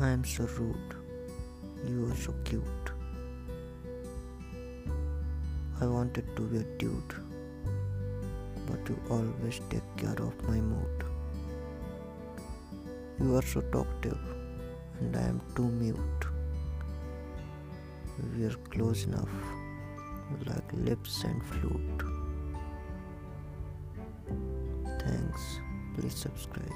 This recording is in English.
I am so rude. You are so cute. I wanted to be a dude, but you always take care of my mood. You are so talkative, and I am too mute. We are close enough, like lips and flute. Thanks. Please subscribe.